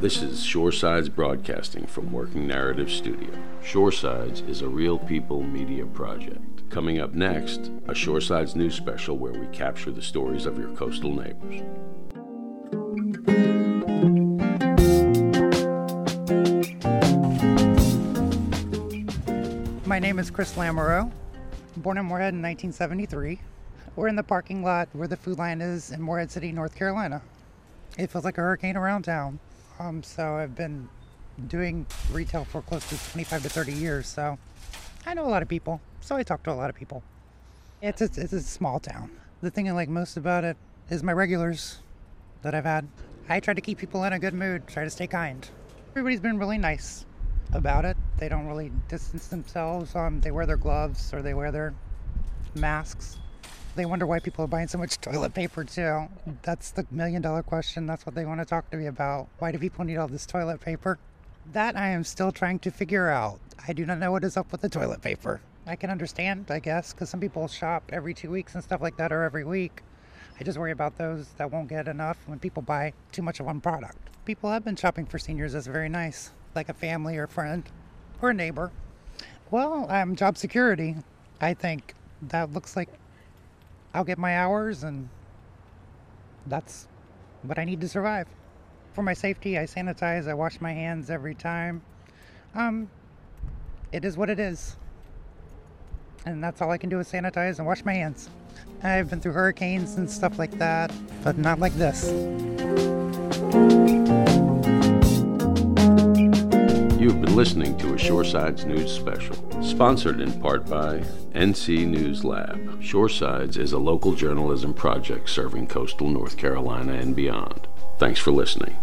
This is Shoresides Broadcasting from Working Narrative Studio. Shoresides is a real people media project. Coming up next, a Shoresides news special where we capture the stories of your coastal neighbors. My name is Chris Lamoureux, born in Morehead in 1973. We're in the parking lot where the Food Lion is in Morehead City, North Carolina. It feels like a hurricane around town. Um, so I've been doing retail for close to 25 to 30 years. So I know a lot of people. So I talk to a lot of people. It's a, it's a small town. The thing I like most about it is my regulars that I've had. I try to keep people in a good mood, try to stay kind. Everybody's been really nice about it. They don't really distance themselves. Um, they wear their gloves or they wear their masks. They wonder why people are buying so much toilet paper too. That's the million dollar question. That's what they want to talk to me about. Why do people need all this toilet paper? That I am still trying to figure out. I do not know what is up with the toilet paper. I can understand, I guess, because some people shop every two weeks and stuff like that, or every week. I just worry about those that won't get enough when people buy too much of one product. People have been shopping for seniors. That's very nice, like a family or friend or a neighbor. Well, I'm job security. I think that looks like I'll get my hours, and that's what I need to survive. For my safety, I sanitize, I wash my hands every time. Um, it is what it is. And that's all I can do is sanitize and wash my hands. I've been through hurricanes and stuff like that, but not like this. Listening to a Shoresides News Special, sponsored in part by NC News Lab. Shoresides is a local journalism project serving coastal North Carolina and beyond. Thanks for listening.